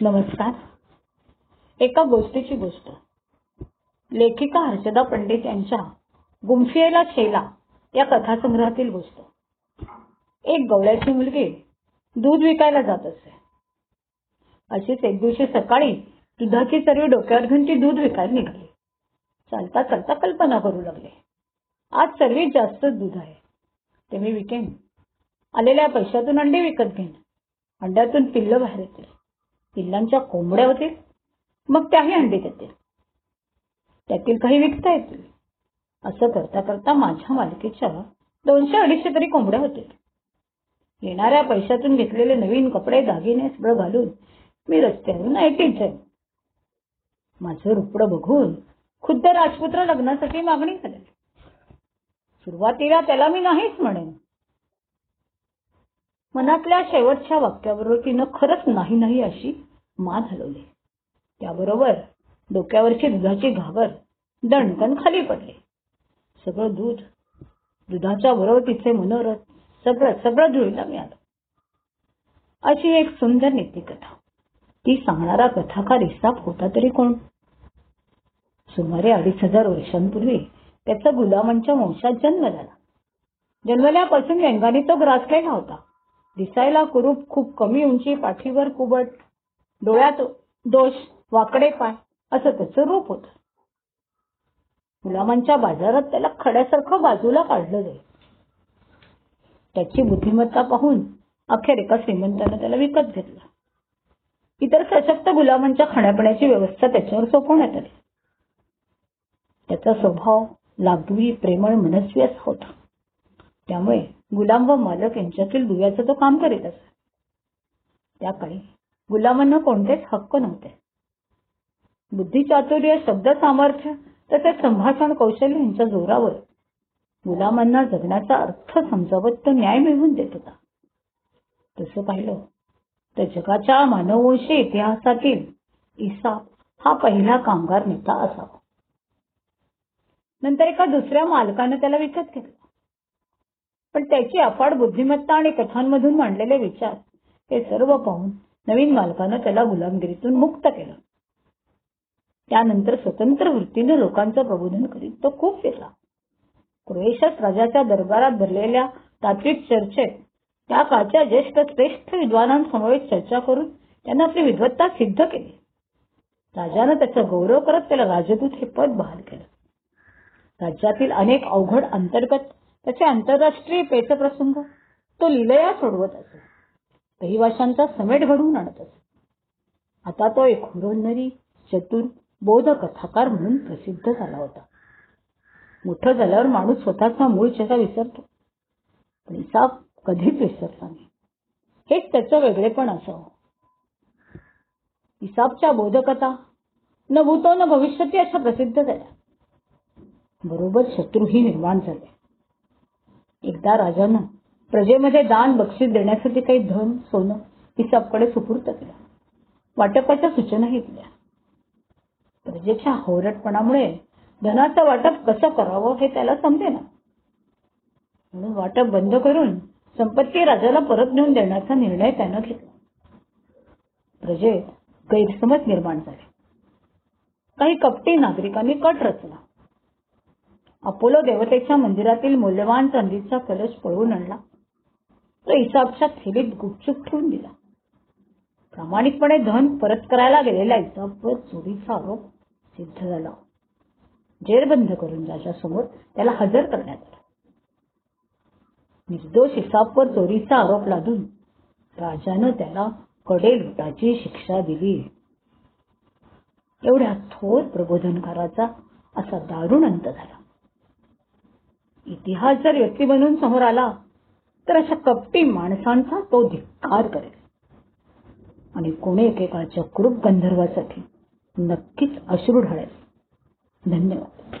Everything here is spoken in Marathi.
नमस्कार. एका गोष्टीची गोष्ट. लेखिका हर्षदा पंडित यांच्या गुंफियेला छेला या कथासंग्रहातील गोष्ट. एक गवळ्याची मुलगी दूध विकायला जात असे. अशीच एक दिवशी सकाळी दुधाची चरवी डोक्यावर घेऊन ती दूध विकायला निघाली. चालता चालता कल्पना करू लागले. आज सर्वीत जास्त दूध आहे. ते मी विकेन. आलेल्या पैशातून अंडी विकत घेईन. अंड्यातून पिल्लं बाहेर येतील. पिल्लांच्या कोंबड्या होतील. मग त्याही अंडी देतील. त्यातील काही विकता येतील. असं करता करता माझ्या मालकीच्या दोनशे अडीचशे तरी कोंबड्या होतील. येणाऱ्या पैशातून घेतलेले नवीन कपडे दागिने सगळं घालून मी रस्त्यावरून ऐटीत जाईन. माझं रुपडं बघून खुद्द राजपुत्र लग्नासाठी मागणी करेल सुरुवातीला त्याला मी नाहीच म्हणेन. मनातल्या शेवटच्या वाक्याबरोबर तिनं खरंच नाही नाही अशी मान हलवली त्याबरोबर डोक्यावरची दुधाची घागर दणकण खाली पडली. सगळं दूध दुधाच्या बरोबर तिचे मनोरथ सगळं सगळं धुळीला मिळालं. अशी एक सुंदर नीतिकथा ती सांगणारा कथाकार इसाप होता तरी कोण? सुमारे अडीच हजार वर्षांपूर्वी त्याचा गुलामांच्या वंशात जन्म झाला. जन्मल्यापासून व्यंगाने तो ग्रासलेला होता. दिसायला कुरूप खूप कमी उंची पाठीवर कुबट डोळ्यात दोष वाकडे पाय असं त्याचं रूप होत. गुलामांच्या बाजारात त्याला खड्यासारखं बाजूला काढलं जाईल. त्याची बुद्धिमत्ता पाहून अखेर एका श्रीमंतानं त्याला विकत घेतला. इतर सशक्त गुलामांच्या खाण्यापिण्याची व्यवस्था त्याच्यावर सोपवण्यात आली. त्याचा स्वभाव लागवी प्रेमळ मनस्वी असा होता. त्यामुळे गुलाम व मालक यांच्यातील दुव्याचं तो काम करीत असे. त्या काळी गुलामांना कोणतेच हक्क नव्हते. बुद्धिचातुर्य शब्द सामर्थ्य तसेच संभाषण कौशल्य यांच्या जोरावर. गुलामांना जगण्याचा अर्थ समजावत तो न्याय मिळवून देत होता. तसं पाहिलं तर जगाच्या मानववंशी इतिहासातील इसा हा पहिला कामगार नेता असावा. नंतर एका दुसऱ्या मालकानं त्याला विकत घेतला. पण त्याची अफाट बुद्धिमत्ता आणि कथांमधून मांडलेले विचार हे सर्व पाहून नवीन मालकानं त्याला गुलामगिरीतून मुक्त केलं. त्यानंतर स्वतंत्र वृत्तीने लोकांचं प्रबोधन करीत तो खूप फिरला. क्रोएशियस राजाच्या दरबारात भरलेल्या तात्विक चर्चेत त्या काळच्या ज्येष्ठ श्रेष्ठ विद्वानांसमवेत चर्चा करून त्यांना आपली विद्वत्ता सिद्ध केली. राजानं त्याचा गौरव करत त्याला राजदूत हे पद बहाल केलं. राज्यातील अनेक अवघड अंतर्गत त्याचे आंतरराष्ट्रीय पेचप्रसंग तो लिलया सोडवत असे. रहिवाशांचा समेट घडवून आणत असे. आता तो एक हुरोन्नरी चतुर बोध कथाकार म्हणून प्रसिद्ध झाला होता. मोठं झाल्यावर माणूस स्वतःचा मूळ चेहरा विसरतो. पण इसाप कधीच विसरला नाही. हेच त्याचं वेगळेपण असावं. इसापच्या बोधकथा न भूतो न भविष्यती अशा प्रसिद्ध झाल्या. बरोबर शत्रूही निर्माण झाले. एकदा राजानं प्रजेमध्ये दान बक्षीस देण्यासाठी काही धन सोनं इसापकडे सुपूर्त केलं. वाटपाच्या सूचनाही दिल्या. प्रजेच्या होरटपणामुळे धनाचं वाटप कसं करावं हे त्याला समजेना. म्हणून वाटप बंद करून संपत्ती राजाला परत नेऊन देण्याचा निर्णय त्यानं घेतला. प्रजेत गैरसमज निर्माण झाले. काही कपटी नागरिकांनी कट रचला. अपोलो देवतेच्या मंदिरातील मौल्यवान चांदीचा कलश पळवून आणला. तो इसाबच्या थैलीत गुपचूप ठेवून दिला. प्रामाणिकपणे धन परत करायला गेलेल्या इसाबवर चोरीचा आरोप सिद्ध झाला. जेरबंद करून राजासमोर त्याला हजर करण्यात आला. निर्दोष इसाबवर चोरीचा आरोप लादून राजानं त्याला कडे लुटाची शिक्षा दिली. एवढ्या थोर प्रबोधनकाराचा असा दारुण अंत झाला. इतिहास जर व्यक्ती बनून समोर आला तर अशा कपटी माणसांचा तो धिक्कार करेल. आणि कोणी एकेकाळच्या क्रूप गंधर्वासाठी नक्कीच अश्रू ढाळेल. धन्यवाद.